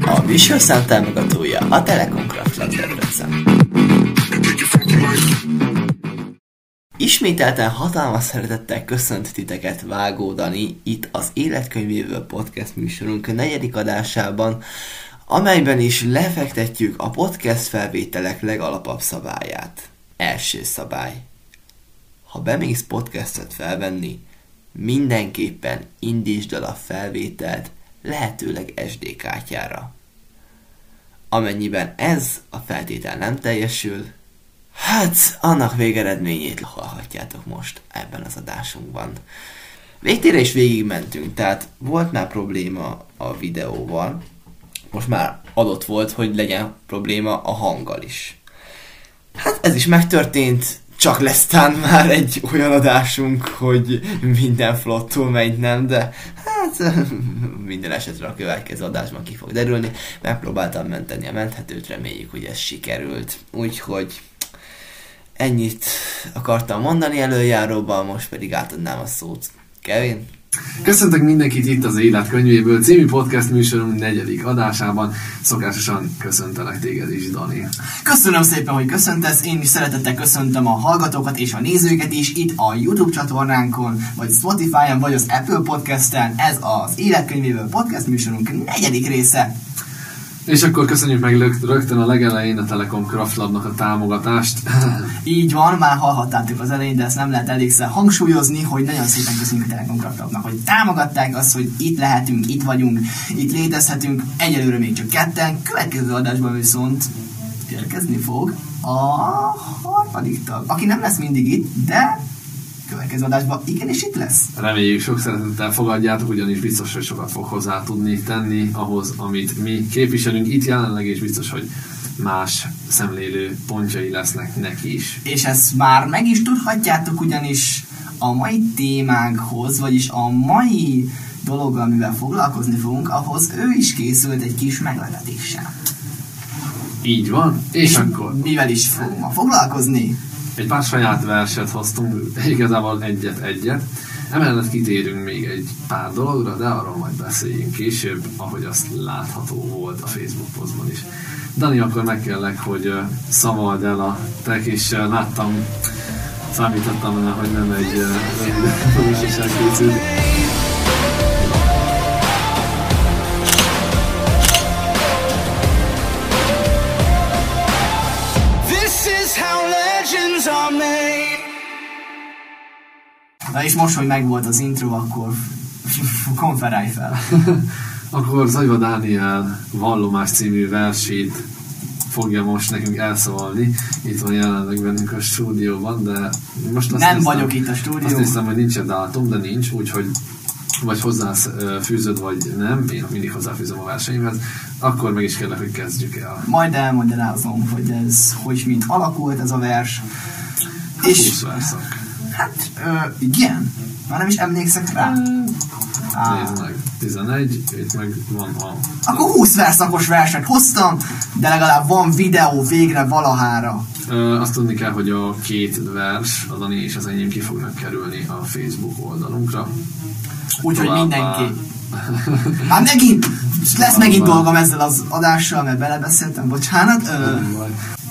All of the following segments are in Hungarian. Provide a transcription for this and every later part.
A műsorszám támogatója a Telekom Craft Debrecen. Ismételten hatalmas szeretettel köszönt titeket Vágó Dani itt az Életkönyvévől podcast műsorunk negyedik adásában, amelyben is lefektetjük a podcast felvételek legalapabb szabályát. Első szabály. Ha bemész podcastet felvenni, mindenképpen indítsd el a felvételt lehetőleg SD kártyára. Amennyiben ez a feltétel nem teljesül, hát annak végeredményét hallhatjátok most ebben az adásunkban. Végtére is végigmentünk, tehát volt már probléma a videóval, most már adott volt, hogy legyen probléma a hanggal is. Hát ez is megtörtént, csak lesz tán már egy olyan adásunk, hogy minden flottul megy, nem, de hát minden esetre a következő adásban ki fog derülni. Megpróbáltam menteni a menthetőt, reméljük, hogy ez sikerült. Úgyhogy ennyit akartam mondani előjáróban, most pedig átadnám a szót. Kevin? Köszöntök mindenkit itt az Életkönyvéből című podcast műsorunk negyedik adásában. Szokásosan köszöntelek téged is, Dani. Köszönöm szépen, hogy köszöntesz. Én is szeretettel köszöntöm a hallgatókat és a nézőket is itt a YouTube csatornánkon, vagy Spotify-on, vagy az Apple Podcast-en. Ez az Életkönyvéből podcast műsorunk negyedik része. És akkor köszönjük meg rögtön a legelején a Telekom Craft Labnak a támogatást. Így van, már hallhattátok az elején, de ezt nem lehet elégszer hangsúlyozni, hogy nagyon szépen köszönjük a Telekom Craft Labnak, hogy támogatták azt, hogy itt lehetünk, itt vagyunk, itt létezhetünk, egyelőre még csak ketten, következő adásban viszont érkezni fog a harmadik tag, aki nem lesz mindig itt, de következő adásban igenis itt lesz. Reméljük sok szeretettel fogadjátok, ugyanis biztos, hogy sokat fog hozzá tudni tenni ahhoz, amit mi képviselünk itt jelenleg, és biztos, hogy más szemlélő pontjai lesznek neki is. És ezt már meg is tudhatjátok, ugyanis a mai témánkhoz, vagyis a mai dologgal, amivel foglalkozni fogunk, ahhoz ő is készült egy kis meglepetéssel. Így van, és, és akkor... Mivel is fogunk ma foglalkozni? Egy pár saját verset hoztunk, igazából egyet-egyet. Emellett kitérünk még egy pár dologra, de arról majd beszéljünk később, ahogy azt látható volt a Facebook posztban is. Dani, akkor megkérlek, hogy szavald el a tek, és láttam, számítottam rá, hogy nem egy rövid készült. Na és most, hogy megvolt az intro, akkor konferálj fel. akkor Zajva Dániel Vallomás című versét fogja most nekünk elszavalni. Itt van jelenleg bennünk a stúdióban, de most azt Nem hiszem, vagyok itt a stúdióban. Azt hiszem, hogy nincs a dátum, de nincs, úgyhogy vagy hozzá fűzöd, vagy nem, én mindig hozzáfűzöm a versenyhez, akkor meg is kérlek, hogy kezdjük el. Majd elmagyarázom, hogy ez, hogy mint alakult ez a vers. Hát és 20 verszak. Hát, ö, igen. Már nem is emlékszek rá. Nézd meg, 11, itt meg van a... Akkor 20 verszakos verset hoztam, de legalább van videó végre valahára. Ö, azt tudni kell, hogy a két vers, a Dani és az enyém ki fognak kerülni a Facebook oldalunkra. Úgyhogy mindenki. Hát megint, lesz megint dolgom ezzel az adással, mert belebeszéltem, bocsánat. Ö,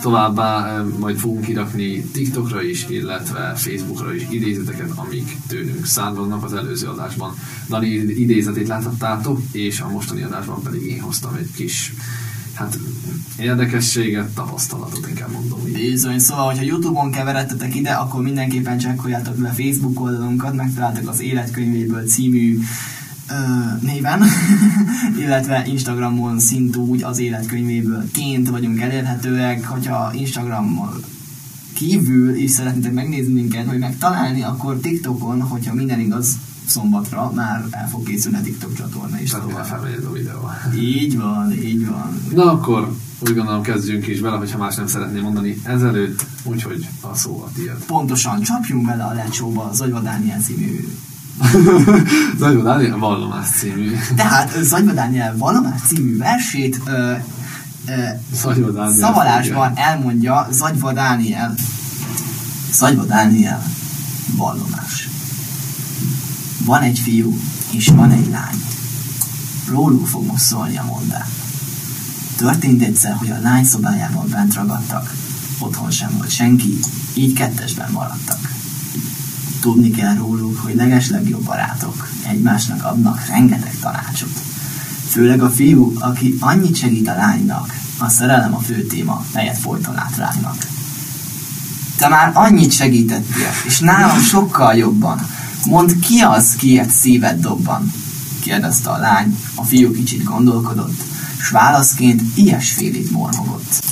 Továbbá majd fogunk kirakni TikTokra is, illetve Facebookra is idézeteket, amik tőlünk származnak az előző adásban. Dani idézetét láthattátok, és a mostani adásban pedig én hoztam egy kis hát érdekességet, tapasztalatot inkább mondom így. Bizony, szóval, hogyha Youtube-on keveredtetek ide, akkor mindenképpen csekkoljátok le Facebook oldalunkat, megtaláltok az Életkönyvéből című néven, illetve Instagramon szintúgy az életkönyvéből ként vagyunk elérhetőek, hogyha Instagramon kívül is szeretnétek megnézni minket, vagy megtalálni, akkor TikTokon, hogyha minden igaz, szombatra már el fog készülni a TikTok csatorna is. Tehát felmegyed a videó. Így van, így van. Na akkor úgy gondolom kezdjünk is bele, hogyha más nem szeretném mondani ezelőtt, úgyhogy a szó a tiéd. Pontosan, csapjunk bele a lecsóba az Agyva Dániel című Zagyva Dániel Vallomás című. Tehát Zagyva Dániel Vallomás című versét ö, ö, Dániel szavalásban fogja. elmondja Zagyva Dániel. Zagyva Dániel Vallomás. Van egy fiú, és van egy lány. róluk fog most szólni a mondá. Történt egyszer, hogy a lány szobájában bent ragadtak. Otthon sem volt senki, így kettesben maradtak. Tudni kell róluk, hogy legeslegjobb barátok egymásnak adnak rengeteg tanácsot. Főleg a fiú, aki annyit segít a lánynak, a szerelem a fő téma, melyet folyton átrágnak. Te már annyit segítettél, és nálam sokkal jobban. Mondd ki az, kiért szíved dobban? kérdezte a lány, a fiú kicsit gondolkodott, s válaszként ilyesfélét mormogott.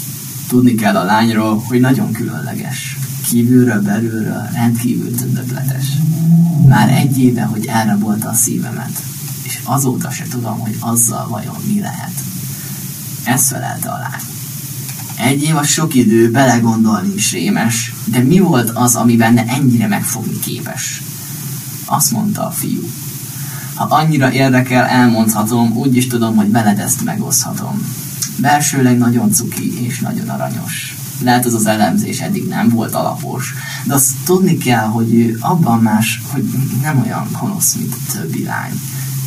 Tudni kell a lányról, hogy nagyon különleges. Kívülről, belülről rendkívül tündökletes. Már egy éve, hogy elrabolta a szívemet, és azóta se tudom, hogy azzal vajon mi lehet. Ezt felelte a. Egy év a sok idő, belegondolni is rémes, de mi volt az, ami benne ennyire megfogni képes? Azt mondta a fiú. Ha annyira érdekel, elmondhatom, úgy is tudom, hogy veled ezt megoszthatom. Belsőleg nagyon cuki és nagyon aranyos. Lehet ez az elemzés eddig nem volt alapos, de azt tudni kell, hogy ő abban más, hogy nem olyan gonosz, mint a többi lány.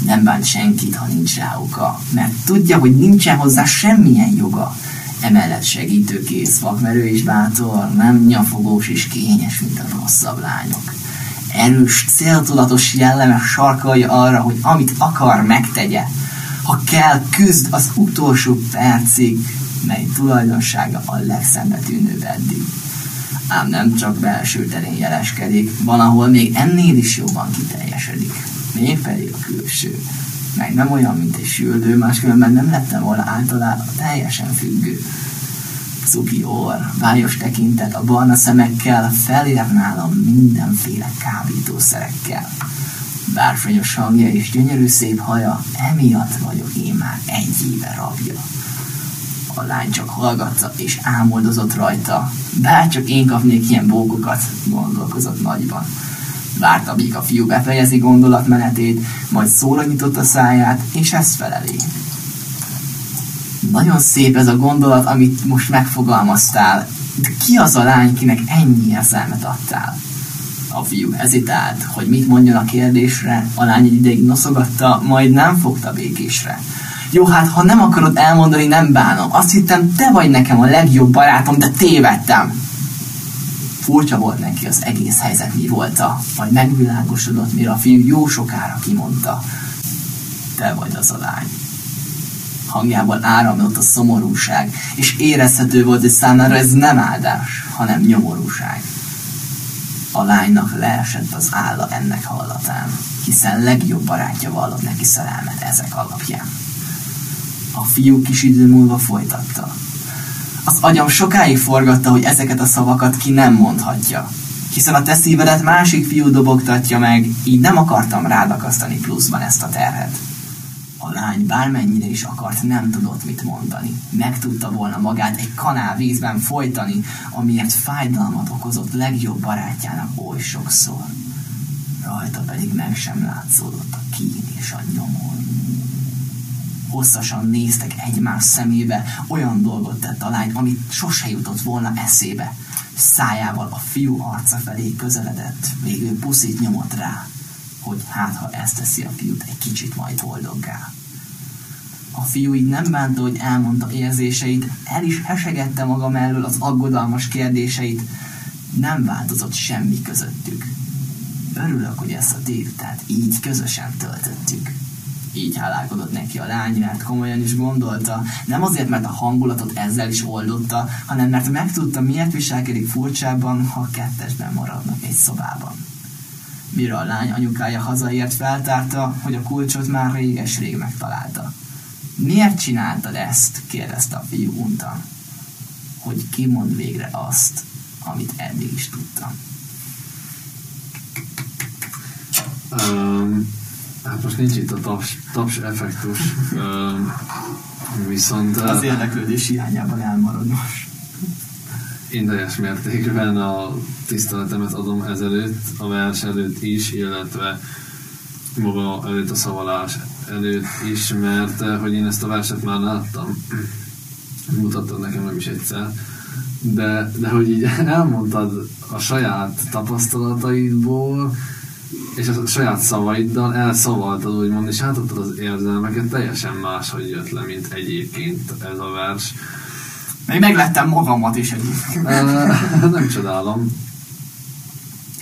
Nem bánt senkit, ha nincs rá oka, mert tudja, hogy nincsen hozzá semmilyen joga. Emellett segítőkész, vakmerő és bátor, nem nyafogós és kényes, mint a rosszabb lányok erős, céltudatos jellemes sarkai arra, hogy amit akar, megtegye. Ha kell, küzd az utolsó percig, mely tulajdonsága a legszembetűnőbb eddig. Ám nem csak belső terén jeleskedik, van, ahol még ennél is jobban kiteljesedik. Mégpedig a külső. Meg nem olyan, mint egy süldő, máskülönben nem lettem volna általában teljesen függő cuki orr, vályos tekintet, a barna szemekkel felér nálam mindenféle kábítószerekkel. Bárfanyos hangja és gyönyörű szép haja, emiatt vagyok én már egy éve rabja. A lány csak hallgatta és álmodozott rajta, bárcsak én kapnék ilyen bókokat, gondolkozott nagyban. Várta, míg a fiú befejezi gondolatmenetét, majd szóra nyitotta száját, és ezt felelé. Nagyon szép ez a gondolat, amit most megfogalmaztál. De ki az a lány, kinek ennyi érzelmet adtál? A fiú hezitált, hogy mit mondjon a kérdésre, a lány egy ideig noszogatta, majd nem fogta békésre. Jó, hát ha nem akarod elmondani, nem bánom. Azt hittem, te vagy nekem a legjobb barátom, de tévedtem. Furcsa volt neki az egész helyzet mi volta, majd megvilágosodott, mire a fiú jó sokára kimondta. Te vagy az a lány hangjában áramlott a szomorúság, és érezhető volt, hogy számára ez nem áldás, hanem nyomorúság. A lánynak leesett az álla ennek hallatán, hiszen legjobb barátja vallott neki szerelmet ezek alapján. A fiú kis idő múlva folytatta. Az agyam sokáig forgatta, hogy ezeket a szavakat ki nem mondhatja, hiszen a te szívedet másik fiú dobogtatja meg, így nem akartam rádakasztani pluszban ezt a terhet. A lány bármennyire is akart, nem tudott mit mondani. Meg tudta volna magát egy kanál vízben folytani, amiért fájdalmat okozott legjobb barátjának oly sokszor. Rajta pedig meg sem látszódott a kín és a nyomor. Hosszasan néztek egymás szemébe, olyan dolgot tett a lány, amit sose jutott volna eszébe. Szájával a fiú arca felé közeledett, végül puszit nyomott rá, hogy hát ha ezt teszi a fiút egy kicsit majd boldoggá. A fiú így nem bánta, hogy elmondta érzéseit, el is hesegette maga mellől az aggodalmas kérdéseit. Nem változott semmi közöttük. Örülök, hogy ezt a délutát így közösen töltöttük. Így hálálkodott neki a lány, mert komolyan is gondolta, nem azért, mert a hangulatot ezzel is oldotta, hanem mert megtudta, miért viselkedik furcsában, ha kettesben maradnak egy szobában. Mire a lány anyukája hazaért feltárta, hogy a kulcsot már réges-rég megtalálta. Miért csináltad ezt? kérdezte a fiú untan. Hogy kimond végre azt, amit eddig is tudtam. Um, hát most nincs itt a taps, taps effektus, viszont... Az érdeklődés hiányában elmarad most. Én teljes mértékben a tiszteletemet adom ezelőtt, a vers előtt is, illetve maga előtt a szavalás előtt is, mert hogy én ezt a verset már láttam. Mutattad nekem nem is egyszer. De, de hogy így elmondtad a saját tapasztalataidból, és a saját szavaiddal elszavaltad, úgymond, és átadtad az érzelmeket, teljesen máshogy jött le, mint egyébként ez a vers. Még meglettem magamat is egyébként. Nem csodálom.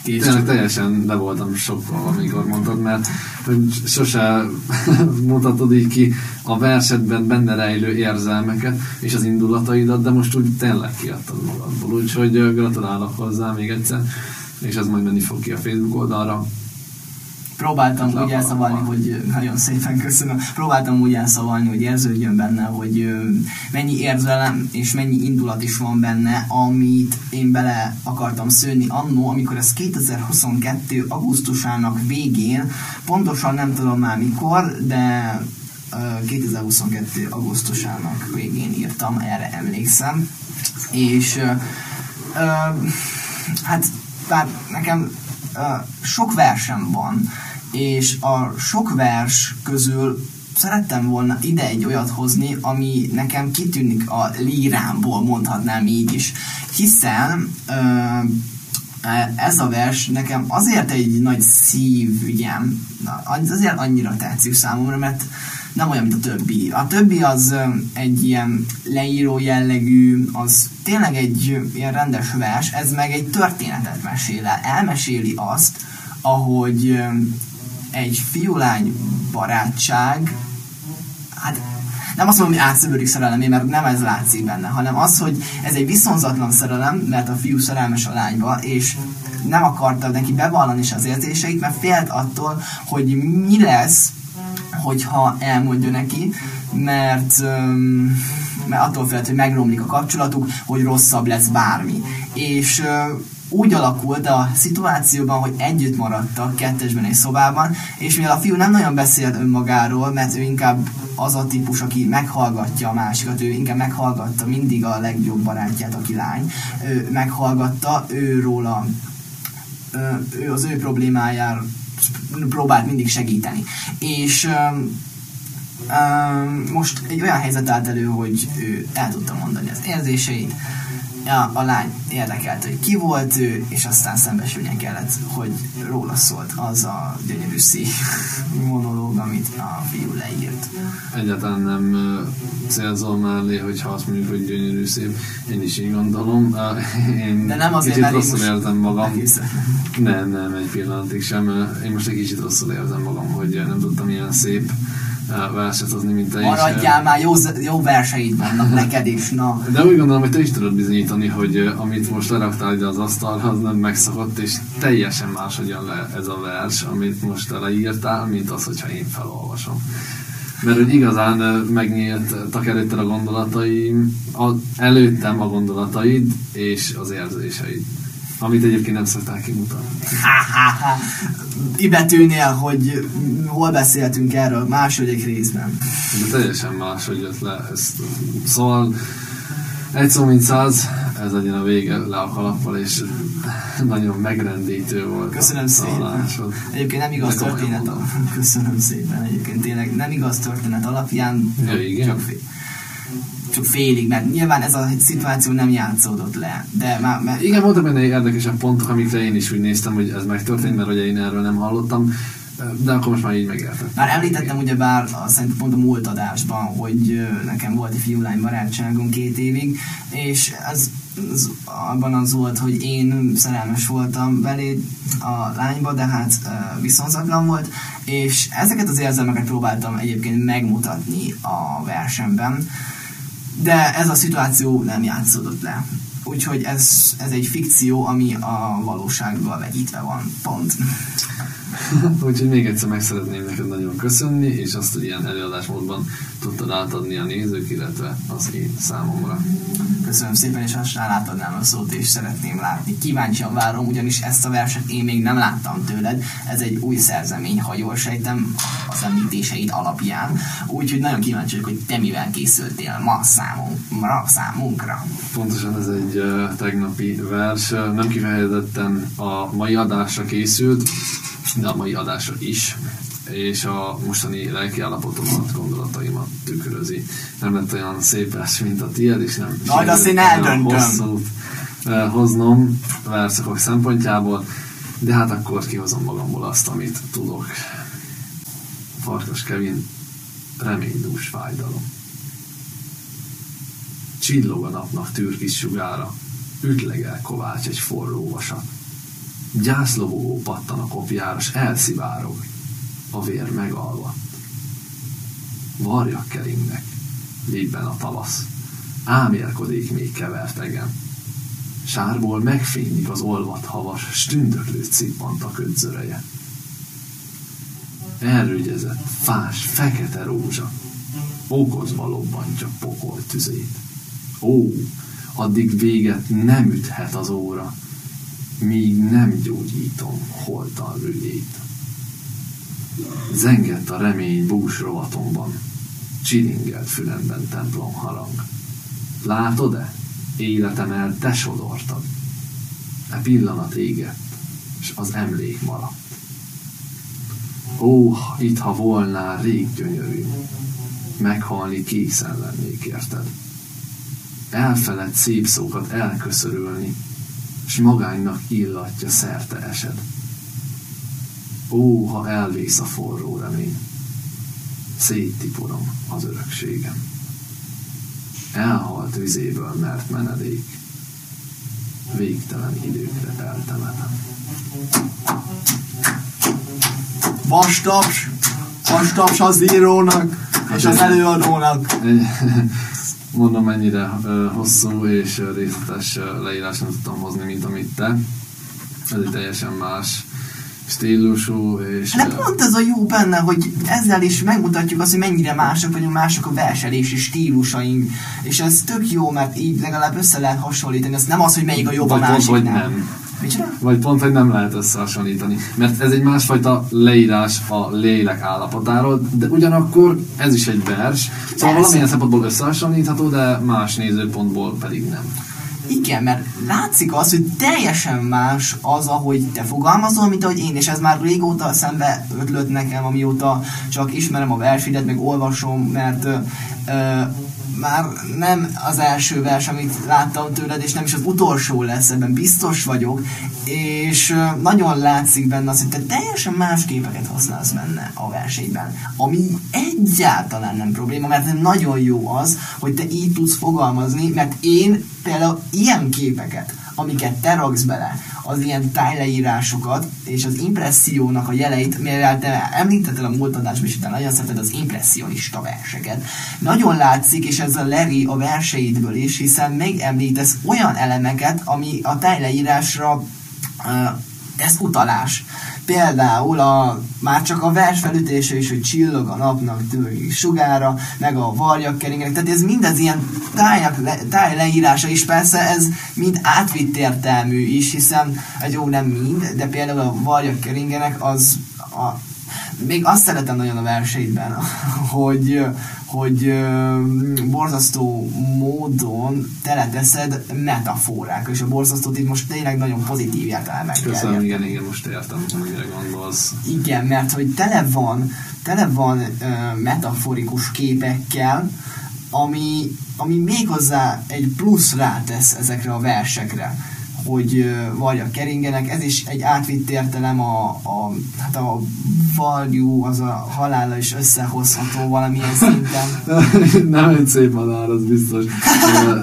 Tényleg teljesen le voltam sokkal, amikor mondtad, mert hogy sose mutatod így ki a versetben benne rejlő érzelmeket és az indulataidat, de most úgy tényleg kiadtad magadból. Úgyhogy gratulálok hozzá még egyszer, és ez majd menni fog ki a Facebook oldalra próbáltam úgy elszavalni, hogy nagyon szépen köszönöm, próbáltam úgy elszavalni, hogy érződjön benne, hogy mennyi érzelem és mennyi indulat is van benne, amit én bele akartam szőni annó, amikor ez 2022. augusztusának végén, pontosan nem tudom már mikor, de 2022. augusztusának végén írtam, erre emlékszem, és hát bár nekem sok versem van, és a sok vers közül szerettem volna ide egy olyat hozni, ami nekem kitűnik a lírámból, mondhatnám így is. Hiszen ez a vers nekem azért egy nagy szívügyem, azért annyira tetszik számomra, mert nem olyan, mint a többi. A többi az egy ilyen leíró jellegű, az tényleg egy ilyen rendes vers, ez meg egy történetet mesél el. Elmeséli azt, ahogy egy fiúlány barátság, hát nem azt mondom, hogy átszövődik szerelemé, mert nem ez látszik benne, hanem az, hogy ez egy viszonzatlan szerelem, mert a fiú szerelmes a lányba, és nem akarta neki bevallani is az érzéseit, mert félt attól, hogy mi lesz, hogyha elmondja neki, mert, mert attól félt, hogy megromlik a kapcsolatuk, hogy rosszabb lesz bármi. És úgy alakult a szituációban, hogy együtt maradtak kettesben egy szobában, és mivel a fiú nem nagyon beszélt önmagáról, mert ő inkább az a típus, aki meghallgatja a másikat, ő inkább meghallgatta mindig a legjobb barátját, aki lány, ő meghallgatta őróla, ő az ő problémájára próbált mindig segíteni. És most egy olyan helyzet állt elő, hogy ő el tudta mondani az érzéseit, ja, a lány érdekelt, hogy ki volt ő, és aztán szembesülnie kellett, hogy róla szólt az a gyönyörű szív monológ, amit a fiú leírt. Egyáltalán nem célzol mellé, hogyha azt mondjuk, hogy gyönyörű szép. Én is így gondolom. Én De nem azért, kicsit rosszul érzem magam. Nem, nem, egy pillanatig sem. Én most egy kicsit rosszul érzem magam, hogy nem tudtam ilyen szép verset hozni, mint te Maradjál is. már, jó, jó verseid vannak neked is, na. De úgy gondolom, hogy te is tudod bizonyítani, hogy amit most leraktál ide az asztalra, az nem megszokott, és teljesen más le ez a vers, amit most leírtál, mint az, hogyha én felolvasom. Mert hogy igazán megnyíltak előtted a gondolataim, a, előttem a gondolataid és az érzéseid. Amit egyébként nem szokták kimutatni. Ibetűnél, hogy hol beszéltünk erről második részben. De teljesen más, hogy jött le. Ez, szóval egy szó mint száz, ez legyen a vége le a kalappal, és nagyon megrendítő volt. Köszönöm szépen. Egyébként nem igaz történet. Köszönöm szépen. Egyébként tényleg nem igaz történet alapján. Ja, igen. Csak fél csak félig, mert nyilván ez a szituáció nem játszódott le. De már, mert... Igen, voltak benne érdekesebb pontok, amikre én is úgy néztem, hogy ez megtörtént, mert ugye én erről nem hallottam. De akkor most már így megértem. Már említettem ugyebár a, szerintem pont a múlt adásban, hogy nekem volt egy fiúlány barátságom két évig, és ez, ez abban az volt, hogy én szerelmes voltam belé a lányba, de hát viszonzatlan volt, és ezeket az érzelmeket próbáltam egyébként megmutatni a versenben de ez a szituáció nem játszódott le. Úgyhogy ez, ez egy fikció, ami a valósággal vegyítve van. Pont. Úgyhogy még egyszer meg szeretném neked nagyon köszönni, és azt, hogy ilyen előadásmódban tudtad átadni a nézők, illetve az én számomra. Köszönöm szépen, és azt átadnám a szót, és szeretném látni. Kíváncsian várom, ugyanis ezt a verset én még nem láttam tőled. Ez egy új szerzemény, ha jól sejtem, az említéseid alapján. Úgyhogy nagyon kíváncsi vagyok, hogy te mivel készültél ma számunkra. számunkra. Pontosan ez egy uh, tegnapi vers. Nem kifejezetten a mai adásra készült, a mai adásra is és a mostani lelkiállapotomat, gondolataimat tükrözi. Nem lett olyan szép vers, mint a tiéd, és nem Majd azt én eldöntöm. Eh, hoznom verszakok szempontjából. De hát akkor kihozom magamból azt, amit tudok. Farkas Kevin, reménydús fájdalom. Csillog a napnak türkis sugára, ütlegel Kovács egy forró vasat. Gyászlobogó pattan a kopjára, s elszivárog, a vér megalvadt. Varjak keringnek, lépben a tavasz, ámélkodik még kevertegen. Sárból megfénylik az olvat havas, stündöklő cippant a ködzöreje. Elrügyezett, fás, fekete rózsa, okozva lobbantja pokol tüzét. Ó, addig véget nem üthet az óra, míg nem gyógyítom holtan rügyét. Zengett a remény bús rovatomban, csilingelt fülemben templom harang. Látod-e? Életem el te sodortad. E pillanat égett, és az emlék maradt. Ó, itt ha volnál rég gyönyörű, meghalni készen lennék érted. Elfeled szép szókat elköszörülni, s magánynak illatja szerte esed. Ó, ha elvész a forró remény, széttiporom az örökségem. Elhalt vizéből mert menedék, végtelen időkre eltemetem. Vastaps! Vastaps az írónak és az előadónak. Mondom, mennyire hosszú és részletes leírás nem tudtam hozni, mint amit te. Ez egy teljesen más stílusú, és... De pont ez a jó benne, hogy ezzel is megmutatjuk azt, hogy mennyire mások vagyunk, mások a verselési stílusaink, és ez tök jó, mert így legalább össze lehet hasonlítani, ez nem az, hogy melyik a jobb Vagy a hogy másiknál. nem. Micsoda? Vagy pont, hogy nem lehet összehasonlítani. Mert ez egy másfajta leírás a lélek állapotáról, de ugyanakkor ez is egy vers. Szóval Persze. valamilyen szempontból összehasonlítható, de más nézőpontból pedig nem. Igen, mert látszik az, hogy teljesen más az, ahogy te fogalmazol, mint ahogy én, és ez már régóta szembe ötlött nekem, amióta csak ismerem a versidet, meg olvasom, mert ö, ö, már nem az első vers, amit láttam tőled, és nem is az utolsó lesz, ebben biztos vagyok, és nagyon látszik benne az, hogy te teljesen más képeket használsz benne a versenyben, ami egyáltalán nem probléma, mert nagyon jó az, hogy te így tudsz fogalmazni, mert én például ilyen képeket, amiket te raksz bele, az ilyen tájleírásokat és az impressziónak a jeleit, mivel te említetted a múlt adásban is, te nagyon szereted az impressionista verseket. Nagyon látszik, és ez a Larry a verseidből is, hiszen megemlítesz olyan elemeket, ami a tájleírásra uh, ez utalás. Például a, már csak a vers felütése is, hogy csillog a napnak tőli sugára, meg a varjak keringenek, tehát ez mindez ilyen tájak, le, táj leírása is, persze ez mind átvitt értelmű is, hiszen egy jó nem mind, de például a varjak keringenek az a, még azt szeretem nagyon a verseidben, hogy, hogy borzasztó módon teleteszed metaforák, és a borzasztót itt most tényleg nagyon pozitív értelemekkel Köszönöm, igen, igen, most értem, hogy mire gondolsz. igen, mert hogy tele van, tele van metaforikus képekkel, ami, ami méghozzá egy plusz rátesz ezekre a versekre hogy a keringenek, ez is egy átvitt értelem a, a, hát a valjú, az a halála is összehozható valamilyen szinten. nem egy szép madár, az biztos.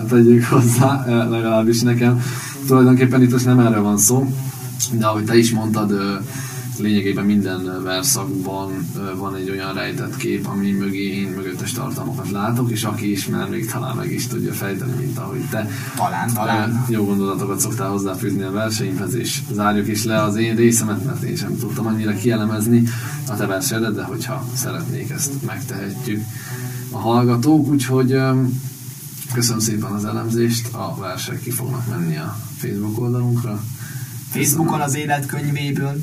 Tegyük hozzá, legalábbis nekem. Tulajdonképpen itt most nem erről van szó, de ahogy te is mondtad, lényegében minden verszakban van egy olyan rejtett kép, ami mögé én mögöttes tartalmakat látok, és aki ismer, még talán meg is tudja fejteni, mint ahogy te. Talán, talán. Jó gondolatokat szoktál hozzáfűzni a verseimhez, és zárjuk is le az én részemet, mert én sem tudtam annyira kielemezni a te versedet, de hogyha szeretnék, ezt megtehetjük a hallgatók, úgyhogy köszönöm szépen az elemzést, a versek ki fognak menni a Facebook oldalunkra. Facebookon az életkönyvéből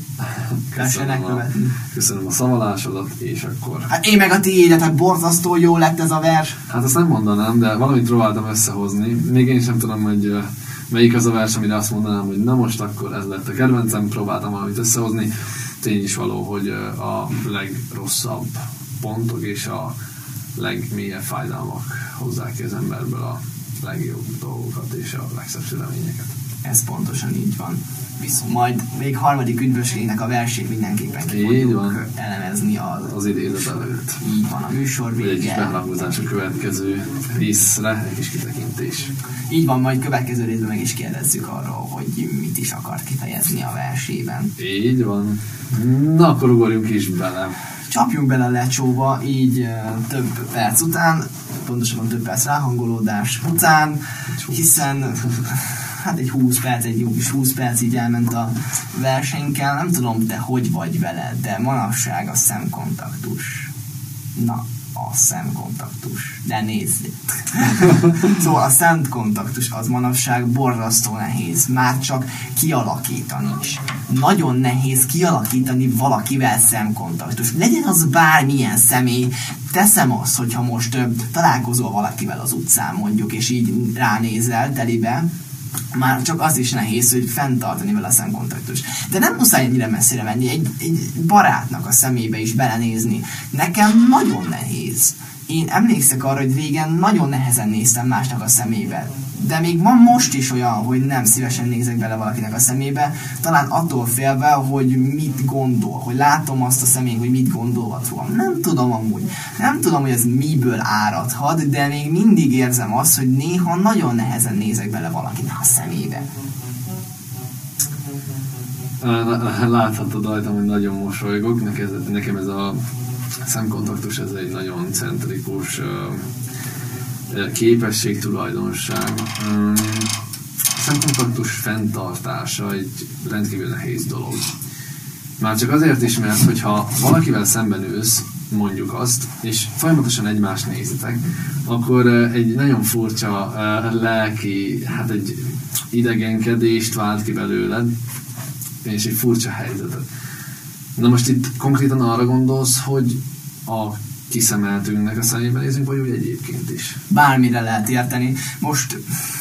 Köszönöm a, követni. köszönöm a szavalásodat, és akkor... Hát én meg a tiédet, hát borzasztó jó lett ez a vers. Hát azt nem mondanám, de valamit próbáltam összehozni. Még én sem tudom, hogy melyik az a vers, amire azt mondanám, hogy na most akkor ez lett a kedvencem, próbáltam valamit összehozni. Tény is való, hogy a legrosszabb pontok és a legmélyebb fájdalmak hozzák ki az emberből a legjobb dolgokat és a legszebb reményeket. Ez pontosan így van. Viszont majd még harmadik üdvösségnek a versét mindenképpen ki fogjuk elemezni az, Az idézet előtt. így van a műsor Vagy egy kis vége. beharangozás a következő részre, egy kis kitekintés. Így van, majd következő részben meg is kérdezzük arról, hogy mit is akart kifejezni a versében. Így van. Na, akkor ugorjunk is bele. Csapjunk bele a lecsóba, így több perc után, pontosabban több perc ráhangolódás után, hiszen hát egy 20 perc, egy jó kis 20 perc így elment a versenykel. Nem tudom, te hogy vagy vele, de manapság a szemkontaktus. Na, a szemkontaktus. De nézd itt. szóval a szemkontaktus az manapság borzasztó nehéz. Már csak kialakítani is. Nagyon nehéz kialakítani valakivel szemkontaktus. Legyen az bármilyen személy. Teszem azt, hogyha most ö, találkozol valakivel az utcán mondjuk, és így ránézel telibe, már csak az is nehéz, hogy fenntartani vele a szemkontaktus. De nem muszáj ennyire messzire menni, egy, egy barátnak a szemébe is belenézni. Nekem nagyon nehéz. Én emlékszek arra, hogy régen nagyon nehezen néztem másnak a szemébe. De még van most is olyan, hogy nem szívesen nézek bele valakinek a szemébe, talán attól félve, hogy mit gondol, hogy látom azt a személy, hogy mit gondolhat rólam. Nem tudom amúgy. Nem tudom, hogy ez miből áradhat, de még mindig érzem azt, hogy néha nagyon nehezen nézek bele valakinek a szemébe. Láthatod rajtam, hogy nagyon mosolygok. Nekem, nekem ez a szemkontaktus, ez egy nagyon centrikus képesség, tulajdonság. A szemkontaktus fenntartása egy rendkívül nehéz dolog. Már csak azért is, mert hogyha valakivel szemben ülsz, mondjuk azt, és folyamatosan egymást nézitek, akkor egy nagyon furcsa lelki, hát egy idegenkedést vált ki belőled, és egy furcsa helyzetet. Na most itt konkrétan arra gondolsz, hogy a kiszemeltünknek a szemébe nézünk, vagy úgy egyébként is? bármire lehet érteni. Most,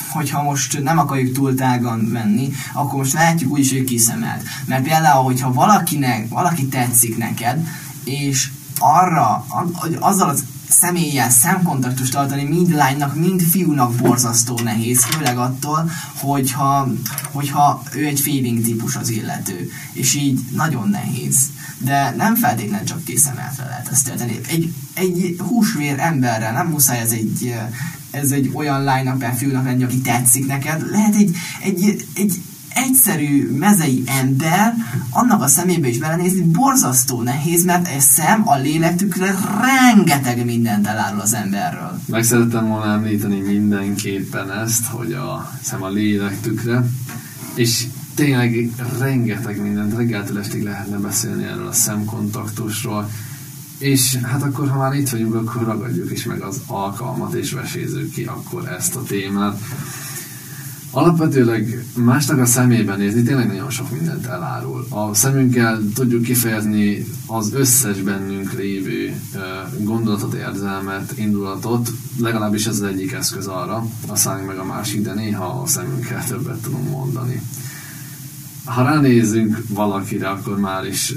hogyha most nem akarjuk túl tágan venni, akkor most lehetjük úgy is, hogy kiszemelt. Mert például, hogyha valakinek, valaki tetszik neked, és arra, a- azzal az személlyel szemkontaktust tartani mind lánynak, mind fiúnak borzasztó nehéz, főleg attól, hogyha, hogyha ő egy feeling típus az illető, és így nagyon nehéz. De nem feltétlenül csak készemeltre lehet ezt tenni. Egy, egy húsvér emberrel nem muszáj ez egy, ez egy olyan lánynak, fiúnak lenni, aki tetszik neked. Lehet egy, egy, egy egyszerű mezei ember, annak a szemébe is belenézni borzasztó nehéz, mert egy szem a lélektükre rengeteg mindent elárul az emberről. Meg szerettem volna említeni mindenképpen ezt, hogy a szem a lélektükre, és tényleg rengeteg mindent, reggeltől estig lehetne beszélni erről a szemkontaktusról, és hát akkor, ha már itt vagyunk, akkor ragadjuk is meg az alkalmat, és vesézzük ki akkor ezt a témát. Alapvetőleg másnak a szemében nézni tényleg nagyon sok mindent elárul. A szemünkkel tudjuk kifejezni az összes bennünk lévő gondolatot, érzelmet, indulatot, legalábbis ez az egyik eszköz arra, a szájunk meg a másik, de néha a szemünkkel többet tudunk mondani. Ha ránézünk valakire, akkor már is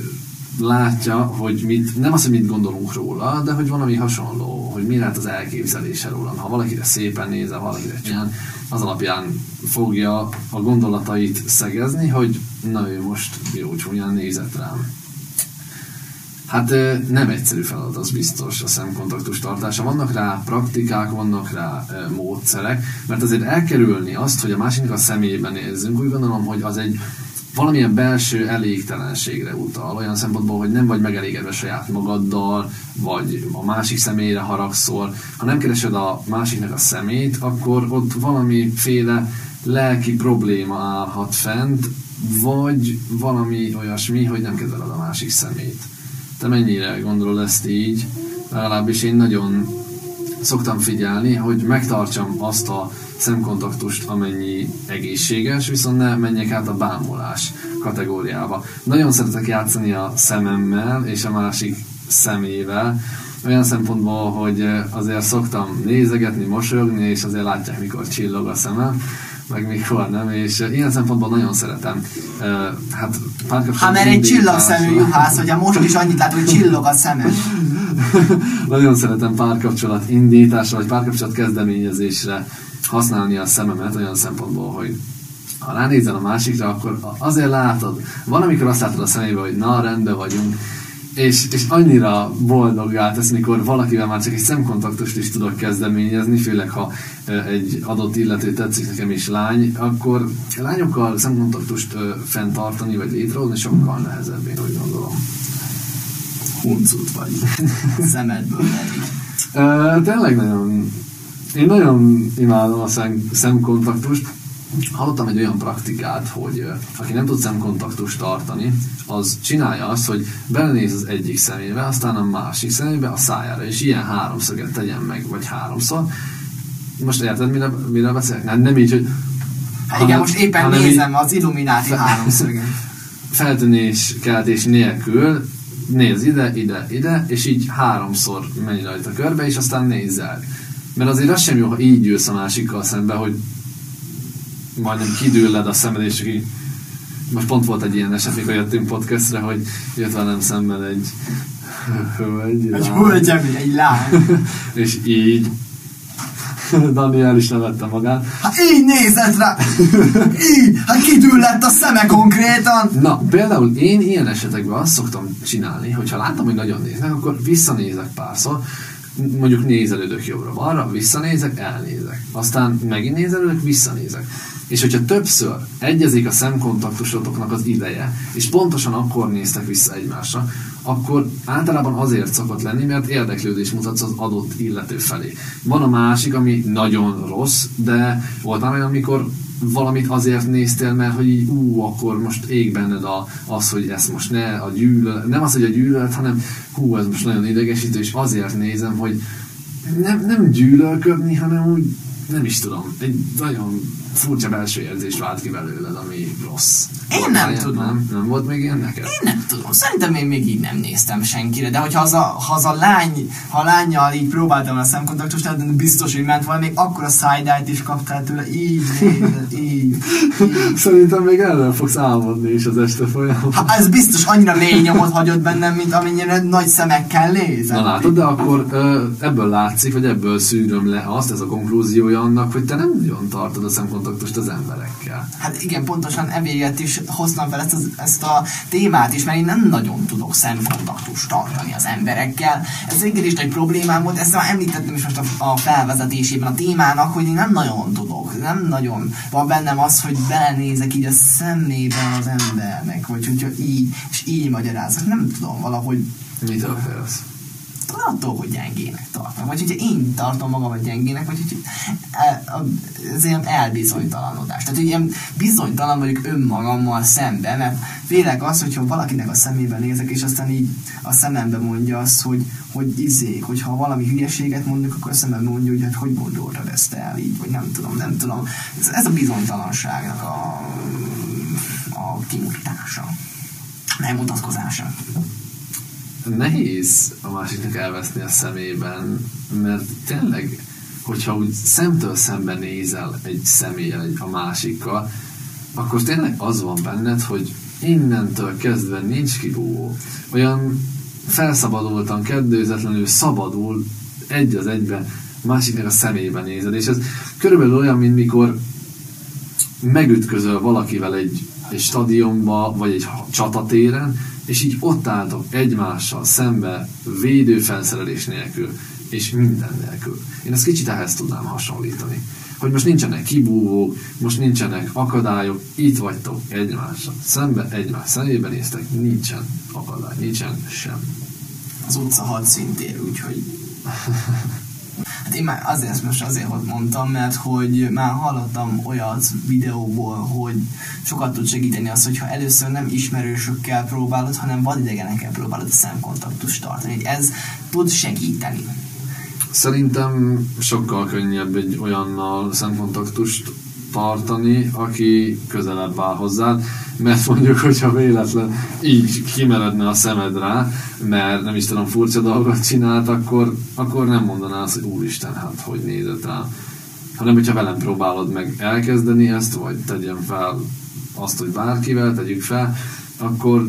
látja, hogy mit, nem az, hogy mit gondolunk róla, de hogy valami hasonló, hogy mi lehet az elképzelése róla. Ha valakire szépen nézel, valakire csinál, az alapján fogja a gondolatait szegezni, hogy na ő most jó csúnyán nézett rám. Hát nem egyszerű feladat, az biztos a szemkontaktus tartása. Vannak rá praktikák, vannak rá módszerek, mert azért elkerülni azt, hogy a másiknak a szemébe nézzünk, úgy gondolom, hogy az egy valamilyen belső elégtelenségre utal, olyan szempontból, hogy nem vagy megelégedve saját magaddal, vagy a másik személyre haragszol. Ha nem keresed a másiknak a szemét, akkor ott valamiféle lelki probléma állhat fent, vagy valami olyasmi, hogy nem kezeled a másik szemét. Te mennyire gondolod ezt így? Legalábbis én nagyon szoktam figyelni, hogy megtartsam azt a szemkontaktust, amennyi egészséges, viszont ne menjek át a bámulás kategóriába. Nagyon szeretek játszani a szememmel és a másik szemével, olyan szempontból, hogy azért szoktam nézegetni, mosolyogni, és azért látják, mikor csillog a szemem, meg mikor nem, és ilyen szempontból nagyon szeretem. Hát párkapcsolat Ha mert egy csillagszemű juhász, hogyha most is annyit lát, hogy csillog a szemed. Nagyon szeretem párkapcsolat indításra, vagy párkapcsolat kezdeményezésre használni a szememet olyan szempontból, hogy ha ránézel a másikra, akkor azért látod, van, amikor azt látod a szemébe, hogy na, rendben vagyunk, és, és annyira boldoggá tesz, mikor valakivel már csak egy szemkontaktust is tudok kezdeményezni, főleg ha egy adott illető tetszik nekem is lány, akkor lányokkal szemkontaktust fenntartani vagy létrehozni sokkal nehezebb, én úgy gondolom. Huncut vagy. Szemedből Uh, tényleg nagyon... Én nagyon imádom a szem, szemkontaktust, hallottam egy olyan praktikát, hogy aki nem tud szemkontaktust tartani, az csinálja azt, hogy belenéz az egyik szemébe, aztán a másik szemébe, a szájára, és ilyen háromszöget tegyen meg, vagy háromszor. Most érted, mire, mire beszélek? Nem, nem így, hogy... Hát igen, most éppen nézem így, az Illuminati háromszöget. Feltűnés, keltés nélkül néz ide, ide, ide, és így háromszor menj rajta körbe, és aztán nézzel. Mert azért az sem jó, ha így ülsz a másikkal szembe, hogy majdnem kidőled a szemed, és így most pont volt egy ilyen eset, mikor jöttünk podcastre, hogy jött velem szemben egy hölgy. Egy hölgy, egy lány. és így Daniel is nevette magát. Hát így nézett rá! így! Hát kidüllett a szeme konkrétan! Na, például én ilyen esetekben azt szoktam csinálni, hogyha látom, hogy nagyon néznek, akkor visszanézek párszor, mondjuk nézelődök jobbra-balra, visszanézek, elnézek. Aztán megint nézelődök, visszanézek. És hogyha többször egyezik a szemkontaktusotoknak az ideje, és pontosan akkor néztek vissza egymásra, akkor általában azért szokott lenni, mert érdeklődés mutatsz az adott illető felé. Van a másik, ami nagyon rossz, de volt már olyan, amikor valamit azért néztél, mert hogy így, ú, akkor most ég benned a, az, hogy ezt most ne a gyűlölet, nem az, hogy a gyűlölet, hanem hú, ez most nagyon idegesítő, és azért nézem, hogy nem, nem gyűlölködni, hanem úgy, nem is tudom, egy nagyon furcsa belső érzés vált ki belőled, ami rossz. Én volt nem tudom. Nem, nem volt még ilyen neked? Én nem tudom. Szerintem én még így nem néztem senkire, de hogyha az a, ha az a lány, ha a lányjal így próbáltam a szemkontaktust, tehát biztos, hogy ment valami, még akkor a side is kaptál tőle, így, így, így, Szerintem még erről fogsz álmodni is az este folyamán. Hát ez biztos annyira mély nyomot hagyott bennem, mint amennyire nagy szemekkel nézem. Na látod, de akkor ebből látszik, vagy ebből szűröm le azt, ez a konklúziója annak, hogy te nem nagyon tartod a szemkontaktust kontaktust az emberekkel. Hát igen, pontosan evéget is hoztam fel ezt, az, ezt a témát is, mert én nem nagyon tudok szemkontaktust tartani az emberekkel. Ez végül is nagy problémám volt, ezt már említettem is most a, a felvezetésében a témának, hogy én nem nagyon tudok, nem nagyon van bennem az, hogy belenézek így a szemébe az embernek, vagy hogyha így, és így magyarázok, nem tudom, valahogy... Mitől félsz? Attól, hogy gyengének tartom. Vagy hogyha én tartom magamat gyengének, vagy hogy ez ilyen elbizonytalanodás. Tehát, hogy ilyen bizonytalan vagyok önmagammal szemben, mert félek az, hogyha valakinek a szemébe nézek, és aztán így a szemembe mondja azt, hogy, hogy izé, hogyha valami hülyeséget mondjuk, akkor a szemembe mondja, hogy hát hogy gondoltad ezt el így, vagy nem tudom, nem tudom. Ez, ez a bizonytalanságnak a, a kimutatása, megmutatkozása nehéz a másiknak elveszni a szemében, mert tényleg, hogyha úgy szemtől szemben nézel egy személlyel, egy, a másikkal, akkor tényleg az van benned, hogy innentől kezdve nincs kibúvó. Olyan felszabadultan, kedvőzetlenül szabadul egy az egyben másiknak a szemébe nézed, és ez körülbelül olyan, mint mikor megütközöl valakivel egy, egy stadionba, vagy egy csatatéren, és így ott álltok egymással szembe, védőfelszerelés nélkül, és minden nélkül. Én ezt kicsit ehhez tudnám hasonlítani. Hogy most nincsenek kibúvók, most nincsenek akadályok, itt vagytok egymással. Szembe, egymás szemébe néztek, nincsen akadály, nincsen sem. Az utca hat szintér, úgyhogy Hát én már azért most azért mondtam, mert hogy már hallottam olyat videóból, hogy sokat tud segíteni az, hogyha először nem ismerősökkel próbálod, hanem vadidegenekkel próbálod a szemkontaktust tartani. Ez tud segíteni. Szerintem sokkal könnyebb egy olyannal szemkontaktust tartani, aki közelebb áll hozzád, mert mondjuk, hogyha véletlen így kimeredne a szemed rá, mert nem is tudom, furcsa dolgot csinált, akkor, akkor nem mondaná azt, hogy úristen, hát hogy nézett rá. Hanem, hogyha velem próbálod meg elkezdeni ezt, vagy tegyem fel azt, hogy bárkivel tegyük fel, akkor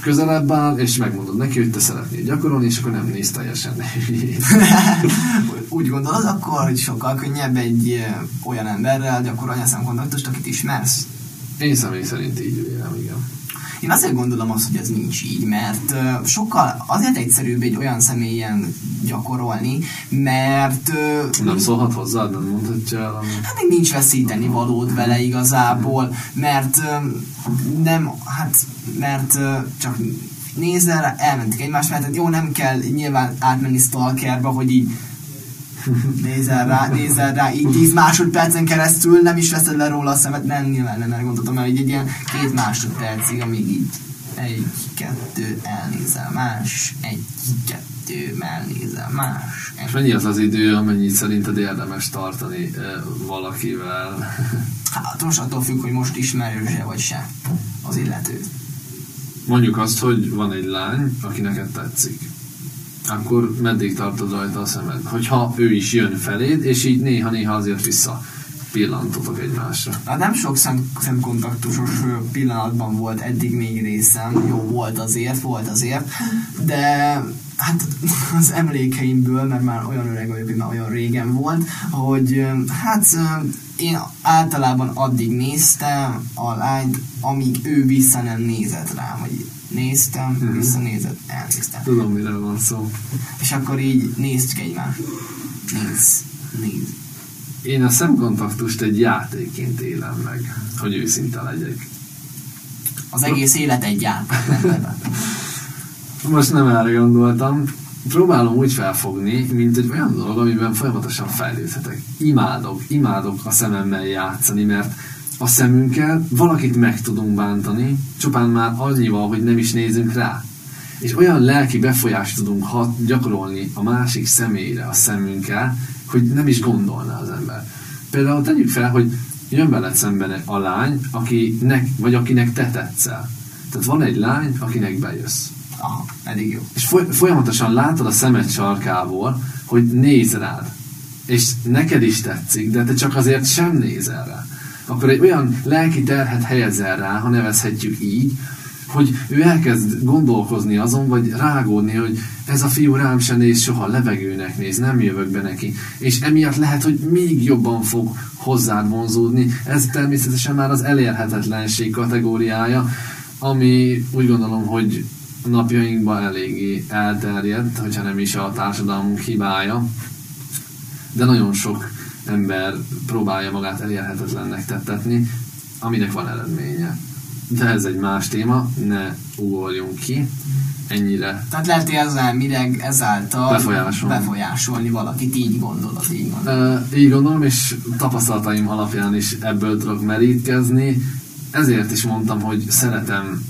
közelebb áll, és megmondod neki, hogy te szeretnél gyakorolni, és akkor nem néz teljesen úgy, gondolod, akkor hogy sokkal könnyebb egy olyan emberrel gyakorolni a szemkontaktust, akit ismersz? Én személy szerint így vélem, igen. Én azért gondolom azt, hogy ez nincs így, mert sokkal azért egyszerűbb egy olyan személyen gyakorolni, mert Nem szólhat hozzád, nem mondhatja el, ami... Hát még nincs veszíteni valód vele igazából, mert nem, hát, mert csak nézzel rá, elmentek egymás mellett, hát jó, nem kell nyilván átmenni stalkerba, hogy így nézel rá, nézel rá, így 10 másodpercen keresztül nem is veszed le róla a szemet, nem, nyilván nem erre gondoltam, mert így egy ilyen két másodpercig, amíg így egy, kettő, elnézel más, egy, kettő, elnézel más, egy, És mennyi az az idő, amennyit szerinted érdemes tartani valakivel? Hát most attól függ, hogy most ismerőse vagy se az illető. Mondjuk azt, hogy van egy lány, aki neked tetszik. Akkor meddig tartod rajta a szemed? Hogyha ő is jön feléd, és így néha-néha azért vissza pillantotok egymásra. Hát nem sok szem, szemkontaktusos pillanatban volt eddig még részem. Jó, volt azért, volt azért. De hát az emlékeimből, mert már olyan öreg vagyok, hogy már olyan régen volt, hogy hát én általában addig néztem a lányt, amíg ő vissza nem nézett rám, vagy néztem, Mhm. visszanézett, elnéztem. Tudom, miről van szó. És akkor így néztük egymást. Nézd, nézd. Én a szemkontaktust egy játékként élem meg, hogy őszinte legyek. Az egész élet egy játék. Most nem erre gondoltam. Próbálom úgy felfogni, mint egy olyan dolog, amiben folyamatosan fejlődhetek. Imádok, imádok a szememmel játszani, mert a szemünkkel valakit meg tudunk bántani, csupán már annyival, hogy nem is nézünk rá. És olyan lelki befolyást tudunk hat, gyakorolni a másik személyre a szemünkkel, hogy nem is gondolná az ember. Például tegyük fel, hogy jön veled szemben a lány, akinek, vagy akinek te tetszel. Tehát van egy lány, akinek bejössz. Aha, eddig jó. És foly- folyamatosan látod a szemed sarkából, hogy néz rád. És neked is tetszik, de te csak azért sem nézel rá. Akkor egy olyan lelki terhet helyezel rá, ha nevezhetjük így, hogy ő elkezd gondolkozni azon, vagy rágódni, hogy ez a fiú rám se néz, soha levegőnek néz, nem jövök be neki. És emiatt lehet, hogy még jobban fog hozzád vonzódni. Ez természetesen már az elérhetetlenség kategóriája, ami úgy gondolom, hogy napjainkban eléggé elterjedt, hogyha nem is a társadalmunk hibája, de nagyon sok ember próbálja magát elérhetetlennek tettetni, aminek van eredménye. De ez egy más téma, ne ugorjunk ki ennyire. Tehát lehet ezzel mireg ezáltal Befolyásolni. befolyásolni valakit, így gondolod, így gondolod. Uh, így gondolom, és tapasztalataim alapján is ebből tudok merítkezni. Ezért is mondtam, hogy szeretem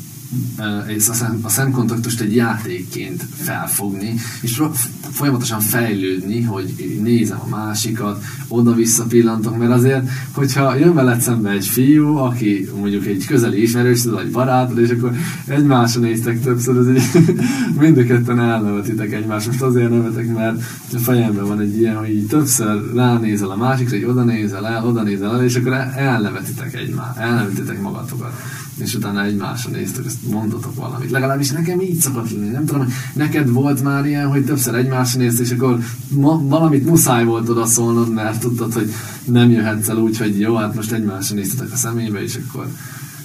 és a, szem, a szemkontaktust egy játékként felfogni, és folyamatosan fejlődni, hogy nézem a másikat, oda-vissza pillantok, mert azért, hogyha jön veled szembe egy fiú, aki mondjuk egy közeli ismerősöd, vagy barátod, és akkor egymásra néztek többször, ez egy, mind a ketten elnevetitek egymást. Most azért nevetek, mert a fejemben van egy ilyen, hogy így többször ránézel a másikra, hogy oda nézel el, oda nézel el, és akkor el- elnevetitek egymást, elnevetitek magatokat és utána egymásra néztek, ezt mondatok valamit. Legalábbis nekem így szokott lenni. Nem tudom, neked volt már ilyen, hogy többször egymásra néztél, és akkor ma, valamit muszáj volt oda szólnod, mert tudtad, hogy nem jöhetsz el úgy, hogy jó, hát most egymásra néztetek a szemébe, és akkor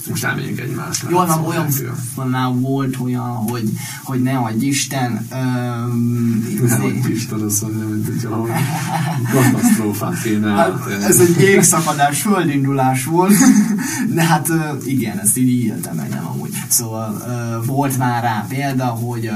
most elmegyünk egymásra. Jól van, olyan már volt olyan, hogy, hogy ne adj Isten, öm, Nem, hogy Isten azt mondja, mint hogy valami katasztrófát kéne Hát, ez egy jégszakadás, földindulás volt, de hát igen, ezt így éltem meg, nem amúgy. Szóval volt már rá példa, hogy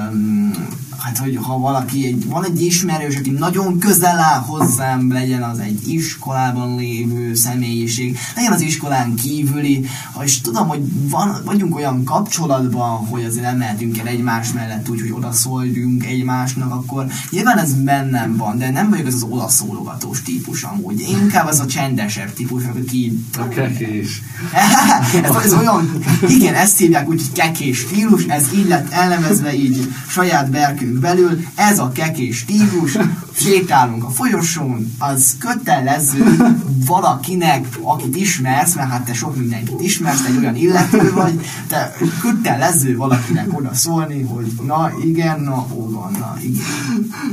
hát, hogy ha valaki, egy, van egy ismerős, aki nagyon közel áll hozzám, legyen az egy iskolában lévő személyiség, legyen az iskolán kívüli, ha is tudom, hogy van, vagyunk olyan kapcsolatban, hogy azért nem mehetünk el egymás mellett úgy, hogy odaszóljunk egymásnak, akkor nyilván ez bennem van, de nem vagyok ez az odaszólogatós típus amúgy. Én inkább az a csendesebb típus, aki A kekés. ez, ez olyan, igen, ezt hívják úgy, hogy kekés stílus, ez így lett elnevezve így saját berkünk belül, ez a kekés stílus, sétálunk a folyosón, az kötelező valakinek, akit ismersz, mert hát te sok mindenkit ismersz, egy olyan illető vagy, te kötelező valakinek oda szólni, hogy na igen, na ó van, na igen.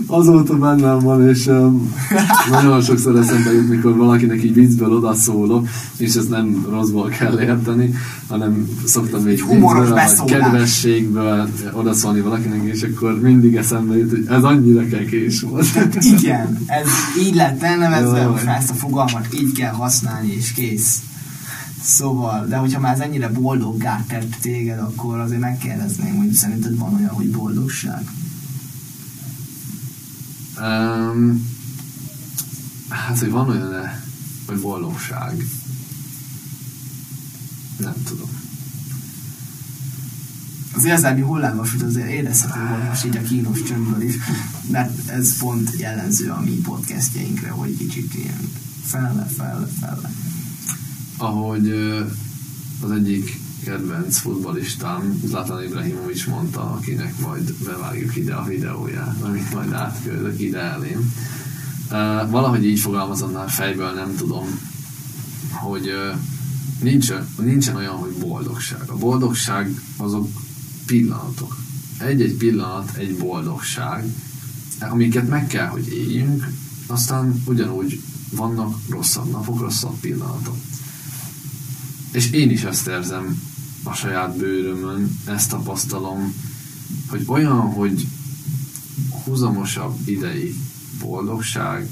Azóta bennem van, és um, nagyon sokszor eszembe jut, mikor valakinek így viccből odaszólok, és ezt nem rosszból kell érteni, hanem szoktam még humoros viccből, kedvességből odaszólni valakinek, és akkor mindig eszembe jut, hogy ez annyira kekés volt. Igen, ez így lett elnevezve, most már ezt a fogalmat így kell használni, és kész. Szóval, de hogyha már ez ennyire boldoggá tett téged, akkor azért megkérdezném, hogy szerinted van olyan, hogy boldogság? Um, hát, hogy van olyan, hogy boldogság. Nem tudom. Az érzelmi hullámvasút azért érezhető volt most így a kínos csöndből is, mert ez pont jellemző a mi podcastjainkre, hogy kicsit ilyen felle, felle, felle. Ahogy az egyik kedvenc futbalistám, Zlatan Ibrahimovic mondta, akinek majd bevágjuk ide a videóját, amit majd átküldök ide elém. Uh, valahogy így fogalmazott már fejből, nem tudom, hogy uh, nincsen, nincsen olyan, hogy boldogság. A boldogság azok pillanatok. Egy-egy pillanat egy boldogság, amiket meg kell, hogy éljünk, aztán ugyanúgy vannak rosszabb napok, rosszabb pillanatok. És én is ezt érzem a saját bőrömön, ezt tapasztalom, hogy olyan, hogy húzamosabb ideig boldogság,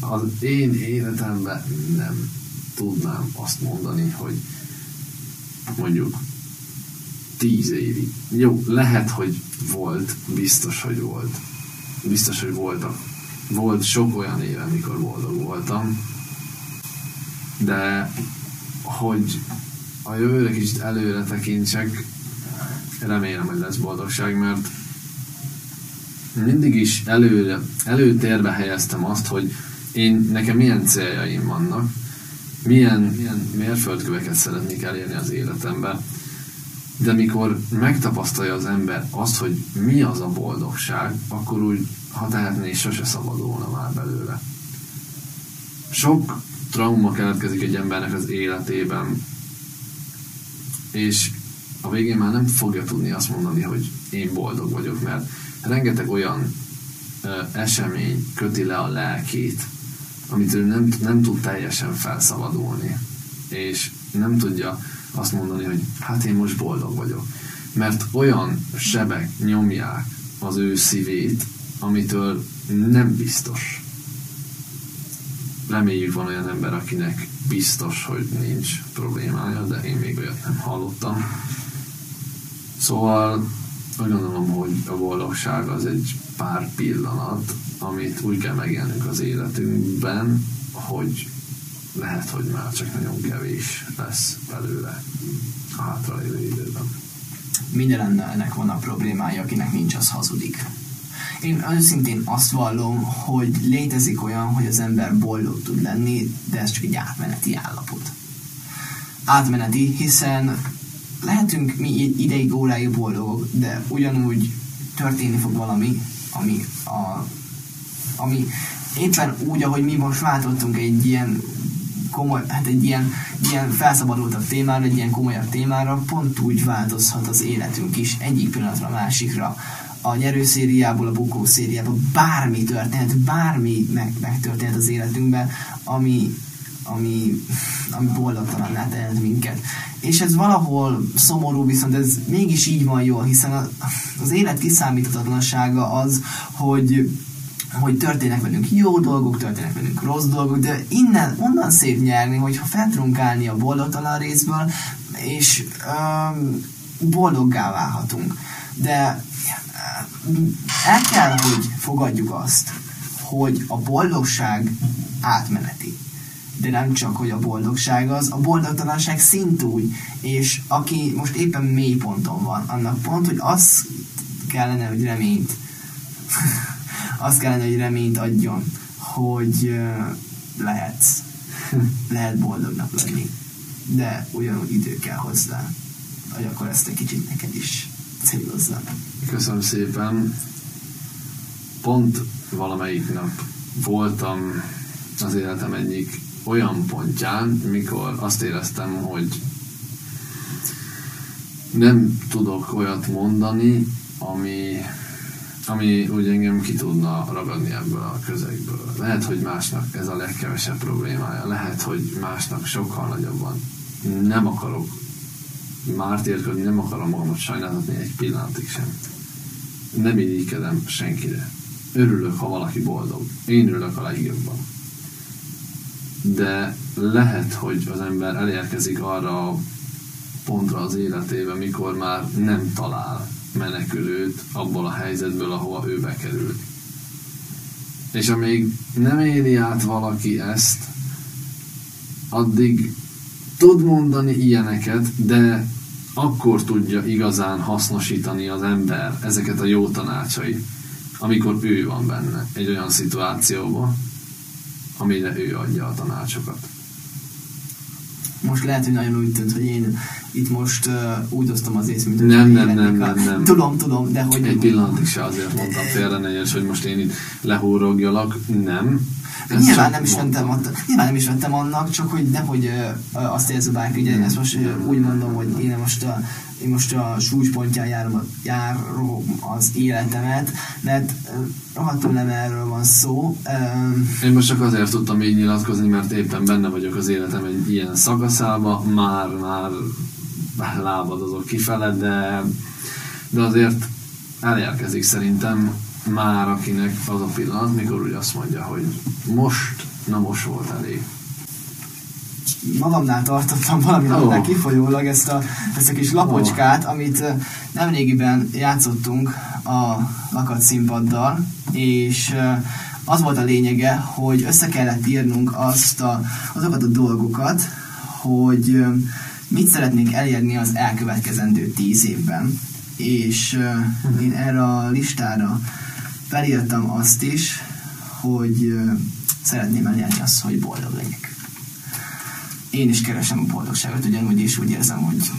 az én életemben nem tudnám azt mondani, hogy mondjuk tíz évig. Jó, lehet, hogy volt, biztos, hogy volt. Biztos, hogy voltak. Volt sok olyan éve, amikor boldog voltam, de hogy a jövőre kicsit előre tekintsek, remélem, hogy lesz boldogság, mert mindig is előre, előtérbe helyeztem azt, hogy én, nekem milyen céljaim vannak, milyen, milyen mérföldköveket szeretnék elérni az életemben, de mikor megtapasztalja az ember azt, hogy mi az a boldogság, akkor úgy, ha tehetné, sose szabadulna már belőle. Sok trauma keletkezik egy embernek az életében, és a végén már nem fogja tudni azt mondani, hogy én boldog vagyok, mert rengeteg olyan ö, esemény köti le a lelkét, amit ő nem, nem tud teljesen felszabadulni, és nem tudja azt mondani, hogy hát én most boldog vagyok. Mert olyan sebek nyomják az ő szívét, amitől nem biztos. Reméljük van olyan ember, akinek biztos, hogy nincs problémája, de én még olyat nem hallottam. Szóval úgy gondolom, hogy a boldogság az egy pár pillanat, amit úgy kell megélnünk az életünkben, hogy lehet, hogy már csak nagyon kevés lesz belőle a hátralévő időben. Minden embernek van a problémája, akinek nincs, az hazudik. Én őszintén azt vallom, hogy létezik olyan, hogy az ember boldog tud lenni, de ez csak egy átmeneti állapot. Átmeneti, hiszen lehetünk mi ideig, óráig boldogok, de ugyanúgy történni fog valami, ami, a, ami éppen úgy, ahogy mi most váltottunk egy ilyen komoly, hát egy ilyen, ilyen felszabadultabb témára, egy ilyen komolyabb témára, pont úgy változhat az életünk is egyik pillanatra a másikra. A nyerőszériából a bukó szériába bármi történhet, bármi meg, megtörténhet az életünkben, ami, ami, ami boldogtalanná tehet minket. És ez valahol szomorú, viszont ez mégis így van jól, hiszen a, az élet kiszámíthatatlansága az, hogy hogy történnek velünk jó dolgok, történnek velünk rossz dolgok, de innen, onnan szép nyerni, hogyha fel tudunk állni a boldogtalan részből, és um, boldoggá válhatunk. De el kell, hogy fogadjuk azt, hogy a boldogság átmeneti. De nem csak, hogy a boldogság az, a boldogtalanság szintúgy, és aki most éppen mély ponton van, annak pont, hogy az kellene, hogy reményt azt kellene, hogy reményt adjon, hogy lehetsz, lehet boldognak lenni, de ugyanúgy idő kell hozzá, hogy akkor ezt egy kicsit neked is célozzam. Köszönöm szépen. pont valamelyik nap voltam az életem egyik olyan pontján, mikor azt éreztem, hogy nem tudok olyat mondani, ami, ami úgy engem ki tudna ragadni ebből a közegből. Lehet, hogy másnak ez a legkevesebb problémája, lehet, hogy másnak sokkal nagyobb van. Nem akarok mártérkodni, nem akarom magamat sajnáltatni egy pillanatig sem. Nem irigykedem senkire. Örülök, ha valaki boldog. Én örülök a legjobban. De lehet, hogy az ember elérkezik arra a pontra az életében, mikor már nem talál menekülőt abból a helyzetből, ahova ő bekerült. És amíg nem éli át valaki ezt, addig tud mondani ilyeneket, de akkor tudja igazán hasznosítani az ember ezeket a jó tanácsait, amikor ő van benne egy olyan szituációban, amire ő adja a tanácsokat. Most lehet, hogy nagyon úgy tűnt, hogy én itt most uh, úgy osztom az ész, mint Nem, nem, nem, a- nem, nem. Tudom, tudom, de hogy... Egy pillanatig se azért mondtam félre negyes, hogy most én itt lehúrogjalak. Nem. Ezt Nyilván nem, is mondtam. annak, nyilván nem is vettem annak, csak hogy nehogy azt érzi bárki, ugye ezt most úgy mondom, hogy én most a, én most a súlypontján járom, járom az életemet, mert rohadtul nem erről van szó. Én most csak azért tudtam így nyilatkozni, mert éppen benne vagyok az életem egy ilyen szakaszába, már, már lábadozok kifele, de, de azért elérkezik szerintem már akinek az a pillanat, mikor úgy azt mondja, hogy most, na most volt elég. magamnál tartottam valami oh. kifolyólag ezt a, ezt a kis lapocskát, amit ö, nemrégiben játszottunk a lakat színpaddal, és az volt a lényege, hogy össze kellett írnunk azt a, azokat a dolgokat, hogy mit szeretnénk elérni az elkövetkezendő tíz évben. És ö, én erre a listára felírtam azt is, hogy szeretném elérni azt, hogy boldog legyek én is keresem a boldogságot, ugyanúgy is úgy érzem, hogy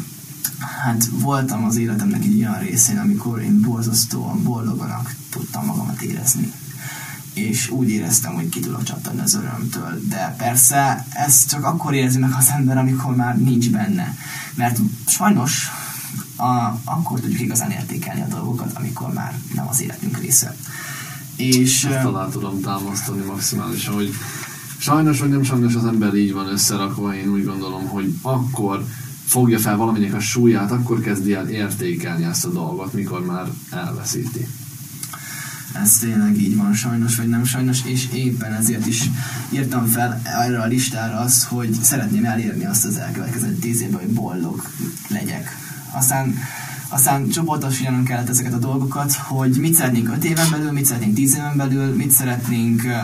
hát voltam az életemnek egy olyan részén, amikor én borzasztóan boldoganak tudtam magamat érezni. És úgy éreztem, hogy ki tudok csattanni az örömtől. De persze ezt csak akkor érzi meg az ember, amikor már nincs benne. Mert sajnos a, akkor tudjuk igazán értékelni a dolgokat, amikor már nem az életünk része. És Ezt ö, alá tudom támasztani maximálisan, hogy sajnos vagy nem sajnos az ember így van összerakva, én úgy gondolom, hogy akkor fogja fel valaminek a súlyát, akkor kezdi el értékelni ezt a dolgot, mikor már elveszíti. Ez tényleg így van, sajnos vagy nem sajnos, és éppen ezért is írtam fel erre a listára azt, hogy szeretném elérni azt az elkövetkező tíz évben, hogy boldog legyek. Aztán, aztán csoportosítanom kellett ezeket a dolgokat, hogy mit szeretnénk öt éven belül, mit szeretnénk tíz éven belül, mit szeretnénk, ö,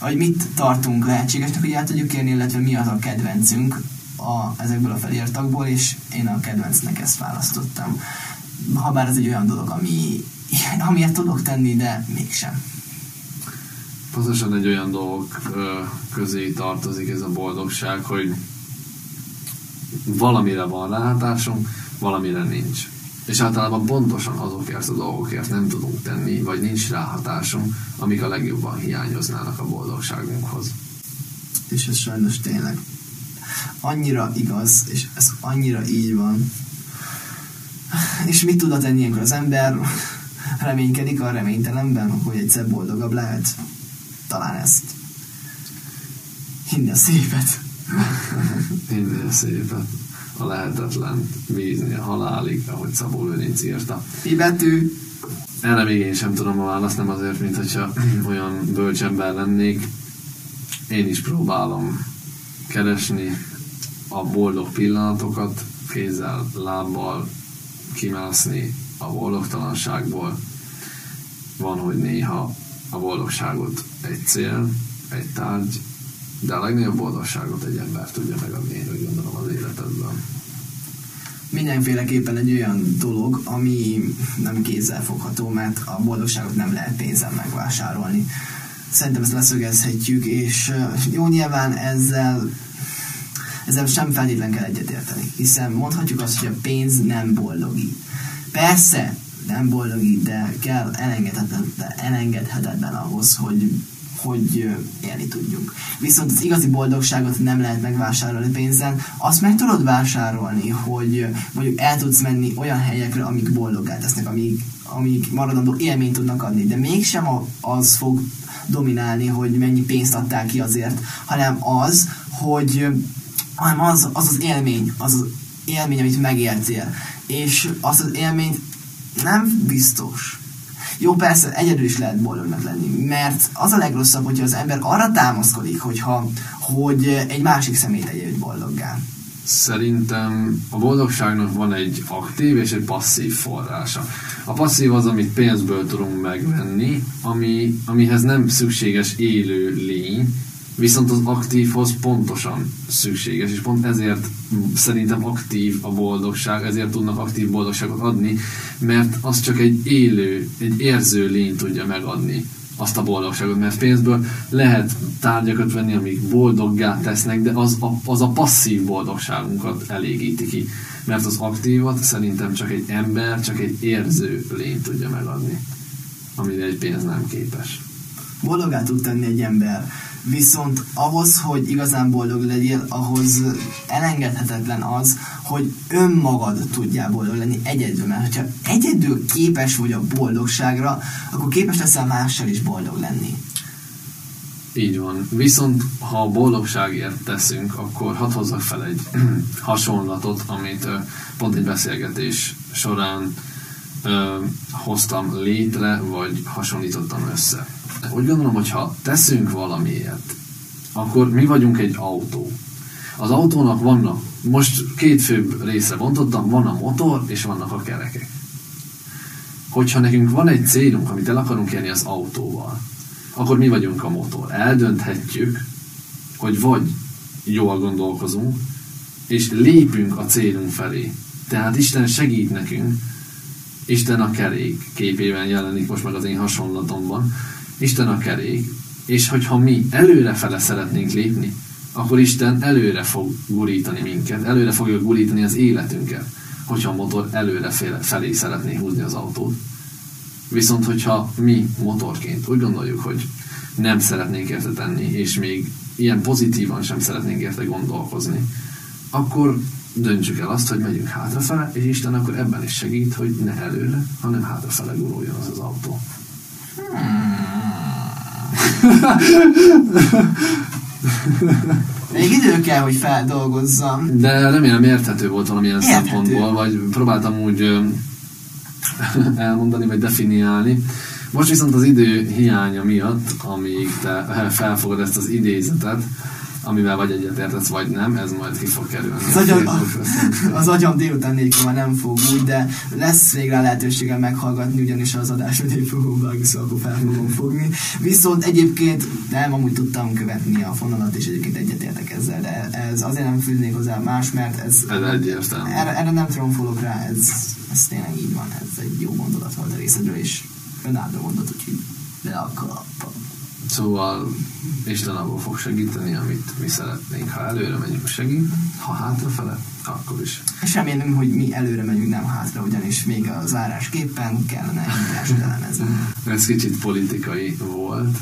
vagy mit tartunk lehetségesnek, hogy el tudjuk érni, illetve mi az a kedvencünk a, ezekből a felírtakból, és én a kedvencnek ezt választottam. Habár ez egy olyan dolog, ami, amiért tudok tenni, de mégsem. Pontosan egy olyan dolog ö, közé tartozik ez a boldogság, hogy valamire van ráhatásunk, valamire nincs. És általában pontosan azokért a dolgokért nem tudunk tenni, vagy nincs ráhatásunk, amik a legjobban hiányoznának a boldogságunkhoz. És ez sajnos tényleg annyira igaz, és ez annyira így van. És mit tudna tenni ilyenkor az ember? Reménykedik a reménytelenben, hogy egyszer boldogabb lehet. Talán ezt. Hinne szépet. Minden szépet, a lehetetlen a halálig, ahogy Szabó Lőrinc írta. Mi betű? Erre még én sem tudom a választ, nem azért, mint hogyha olyan bölcsember lennék. Én is próbálom keresni a boldog pillanatokat, kézzel, lábbal kimászni a boldogtalanságból. Van, hogy néha a boldogságot egy cél, egy tárgy, de a legnagyobb boldogságot egy ember tudja megadni, én úgy gondolom az életedben. Mindenféleképpen egy olyan dolog, ami nem kézzel fogható, mert a boldogságot nem lehet pénzzel megvásárolni. Szerintem ezt leszögezhetjük, és jó nyilván ezzel ezzel sem feltétlen kell egyetérteni, hiszen mondhatjuk azt, hogy a pénz nem boldogít. Persze, nem boldogít, de kell elengedhetetlen, elengedhetetlen ahhoz, hogy hogy élni tudjunk. Viszont az igazi boldogságot nem lehet megvásárolni pénzen, azt meg tudod vásárolni, hogy mondjuk el tudsz menni olyan helyekre, amik boldoggá tesznek, amik, amik maradandó élményt tudnak adni, de mégsem az fog dominálni, hogy mennyi pénzt adtál ki azért, hanem az, hogy hanem az az, az élmény, az az élmény, amit megéltél. És azt az élményt nem biztos, jó, persze, egyedül is lehet boldognak lenni, mert az a legrosszabb, hogyha az ember arra támaszkodik, hogyha, hogy egy másik személy tegye őt boldoggá. Szerintem a boldogságnak van egy aktív és egy passzív forrása. A passzív az, amit pénzből tudunk megvenni, ami, amihez nem szükséges élő lény, viszont az aktívhoz pontosan szükséges, és pont ezért szerintem aktív a boldogság, ezért tudnak aktív boldogságot adni, mert az csak egy élő, egy érző lény tudja megadni azt a boldogságot, mert pénzből lehet tárgyakat venni, amik boldoggá tesznek, de az a, az a passzív boldogságunkat elégíti ki. Mert az aktívat szerintem csak egy ember, csak egy érző lény tudja megadni, amire egy pénz nem képes. Boldogá tud tenni egy ember viszont ahhoz, hogy igazán boldog legyél, ahhoz elengedhetetlen az, hogy önmagad tudjál boldog lenni egyedül. Mert ha egyedül képes vagy a boldogságra, akkor képes leszel mással is boldog lenni. Így van. Viszont ha a boldogságért teszünk, akkor hadd hozzak fel egy hasonlatot, amit pont egy beszélgetés során ö, hoztam létre, vagy hasonlítottam össze úgy gondolom, hogy ha teszünk valamiért, akkor mi vagyunk egy autó. Az autónak vannak, most két főbb részre bontottam, van a motor és vannak a kerekek. Hogyha nekünk van egy célunk, amit el akarunk érni az autóval, akkor mi vagyunk a motor. Eldönthetjük, hogy vagy jól gondolkozunk, és lépünk a célunk felé. Tehát Isten segít nekünk, Isten a kerék képében jelenik most meg az én hasonlatomban, Isten a kerék, és hogyha mi előrefele szeretnénk lépni, akkor Isten előre fog gurítani minket, előre fogja gurítani az életünket, hogyha a motor előre felé szeretné húzni az autót. Viszont, hogyha mi motorként úgy gondoljuk, hogy nem szeretnénk érte tenni, és még ilyen pozitívan sem szeretnénk érte gondolkozni, akkor döntsük el azt, hogy megyünk hátrafele, és Isten akkor ebben is segít, hogy ne előre, hanem hátrafele guruljon az az autó. Hmm. Még idő kell, hogy feldolgozzam. De remélem érthető volt valamilyen érthető. szempontból, vagy próbáltam úgy elmondani, vagy definiálni. Most viszont az idő hiánya miatt, amíg te felfogod ezt az idézetet, amivel vagy egyetértesz, vagy nem, ez majd ki fog kerülni. Az, agyam, az agyam délután nélkül már nem fog úgy, de lesz végre lehetőségem meghallgatni, ugyanis az adás hogy fogom vágni, szóval akkor fel fogom fogni. Viszont egyébként nem, amúgy tudtam követni a fonalat, és egyébként egyetértek ezzel, de ez azért nem fűznék hozzá más, mert ez... Ez egyértelmű. Erre, erre nem tromfolok rá, ez, ez tényleg így van, ez egy jó mondat volt a részedről, és önálló mondat, úgyhogy le a kalappa. Szóval Isten abból fog segíteni, amit mi szeretnénk. Ha előre megyünk, segít, ha hátrafele, akkor is. Remélem, hogy mi előre megyünk, nem hátra, ugyanis még a zárásképpen kellene egymást elemezni. Ez kicsit politikai volt,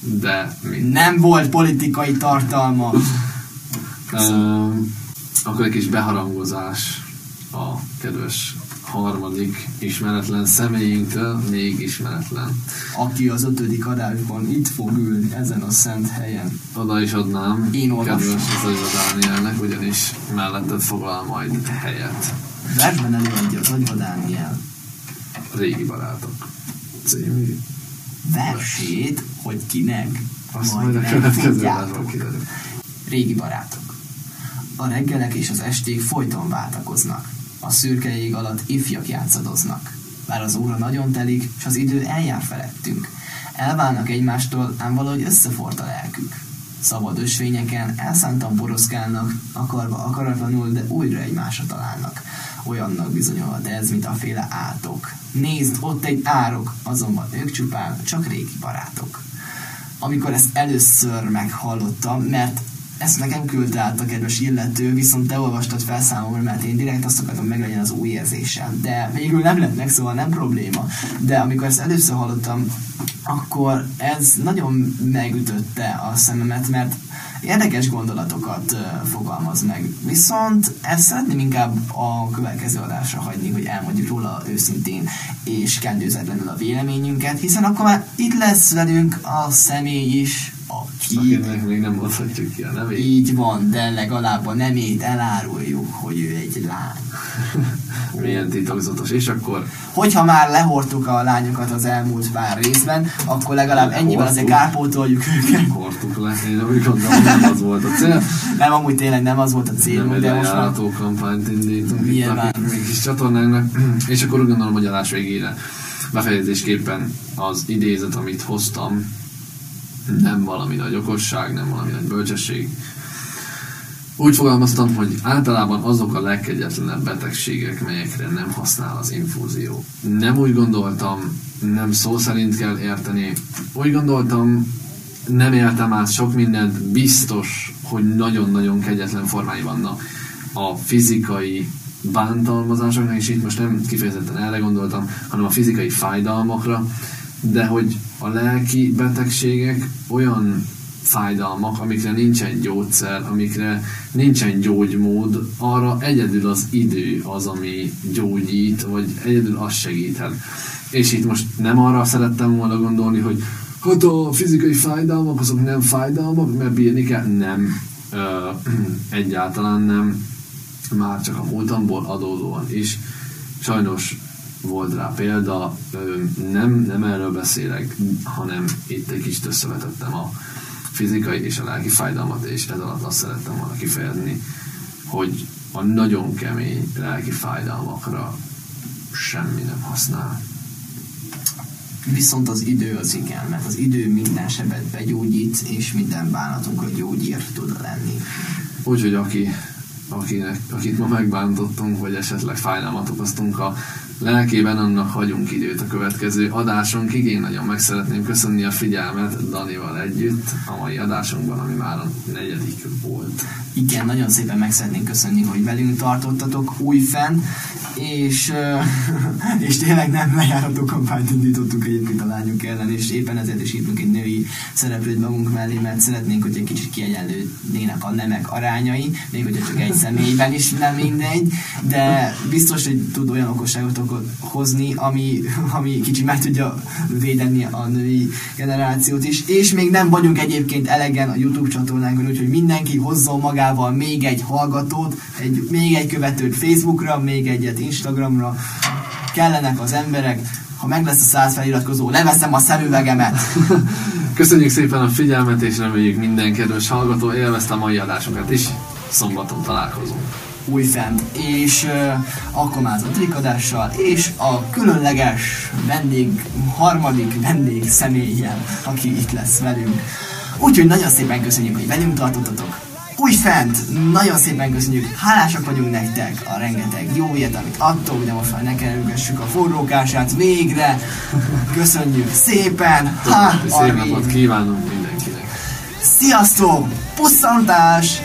de mi? Nem volt politikai tartalma. Uh, akkor egy kis beharangozás a kedves harmadik ismeretlen személyünktől még ismeretlen. Aki az ötödik adásban itt fog ülni ezen a szent helyen. Oda is adnám. Én olvasom. Kedves Dánielnek, ugyanis melletted foglal majd helyet. Versben előadja az Agyva Dániel. Régi barátok című versét, hogy kinek. Azt majd, majd a következő Régi barátok. A reggelek és az esték folyton váltakoznak a szürke ég alatt ifjak játszadoznak. Bár az óra nagyon telik, és az idő eljár felettünk. Elválnak egymástól, ám valahogy összefort a lelkük. Szabad ösvényeken elszántan boroszkálnak, akarva akaratlanul, de újra egymásra találnak. Olyannak bizonyolhat ez, mint a féle átok. Nézd, ott egy árok, azonban ők csupán csak régi barátok. Amikor ezt először meghallottam, mert ezt nekem küldte át a kedves illető, viszont te olvastad fel számomra, mert én direkt azt akartam meg legyen az új érzésem. De végül nem lett meg, szóval nem probléma. De amikor ezt először hallottam, akkor ez nagyon megütötte a szememet, mert érdekes gondolatokat uh, fogalmaz meg. Viszont ezt szeretném inkább a következő adásra hagyni, hogy elmondjuk róla őszintén és kendőzetlenül a véleményünket, hiszen akkor már itt lesz velünk a személy is, még nem mondhatjuk ki a nevét. Így van, de legalább a nemét eláruljuk, hogy ő egy lány. Milyen titokzatos. És akkor... Hogyha már lehortuk a lányokat az elmúlt pár részben, akkor legalább ennyivel azért kárpótoljuk őket. Hordtuk le, én úgy gondolom, nem az volt a cél. Nem, amúgy tényleg nem az volt a célunk, nem de most már... kampányt indítunk itt a kis csatornánknak. És akkor úgy gondolom, hogy a végére befejezésképpen az idézet, amit hoztam, nem valami nagy okosság, nem valami nagy bölcsesség. Úgy fogalmaztam, hogy általában azok a legkegyetlenebb betegségek, melyekre nem használ az infúzió. Nem úgy gondoltam, nem szó szerint kell érteni. Úgy gondoltam, nem éltem át sok mindent, biztos, hogy nagyon-nagyon kegyetlen formái vannak a fizikai bántalmazásoknak, és itt most nem kifejezetten erre gondoltam, hanem a fizikai fájdalmakra, de hogy a lelki betegségek olyan fájdalmak, amikre nincsen gyógyszer, amikre nincsen gyógymód, arra egyedül az idő az, ami gyógyít, vagy egyedül az segíthet. És itt most nem arra szerettem volna gondolni, hogy hát a fizikai fájdalmak azok nem fájdalmak, mert bírni kell. Nem. Ö, egyáltalán nem. Már csak a múltamból adódóan is. Sajnos volt rá példa, nem, nem erről beszélek, hanem itt egy kicsit összevetettem a fizikai és a lelki fájdalmat, és ez alatt azt szerettem volna kifejezni, hogy a nagyon kemény lelki fájdalmakra semmi nem használ. Viszont az idő az igen, mert az idő minden sebet begyógyít, és minden bánatunkat gyógyír tud lenni. Úgyhogy aki, akinek, akit ma megbántottunk, vagy esetleg fájdalmat okoztunk a lelkében annak hagyunk időt a következő adásunkig. Én nagyon meg szeretném köszönni a figyelmet Danival együtt a mai adásunkban, ami már a negyedik volt. Igen, nagyon szépen meg szeretnénk köszönni, hogy velünk tartottatok újfenn, és, és tényleg nem lejárató kampányt indítottuk egyébként a lányok ellen, és éppen ezért is írtunk egy női szereplőt magunk mellé, mert szeretnénk, hogy egy kicsit kiegyenlődnének a nemek arányai, még hogyha csak egy személyben is nem mindegy, de biztos, hogy tud olyan okosságot hozni, ami, ami kicsit meg tudja védeni a női generációt is, és még nem vagyunk egyébként elegen a YouTube csatornánkon, úgyhogy mindenki hozzon magával még egy hallgatót, egy, még egy követőt Facebookra, még egyet Instagramra, kellenek az emberek, ha meg lesz a száz feliratkozó, leveszem a szemüvegemet. Köszönjük szépen a figyelmet, és reméljük minden kedves hallgató élvezte a mai adásokat is. Szombaton találkozunk újfent, és uh, akkor már a trikadással, és a különleges vendég, harmadik vendég személyen, aki itt lesz velünk. Úgyhogy nagyon szépen köszönjük, hogy velünk tartottatok. Újfent, nagyon szépen köszönjük, hálásak vagyunk nektek a rengeteg jó ilyet, amit adtok, de most már ne kerülgessük a forrókását végre. Köszönjük szépen! Ha, Szép napot kívánunk mindenkinek! Sziasztok! Pusszantás!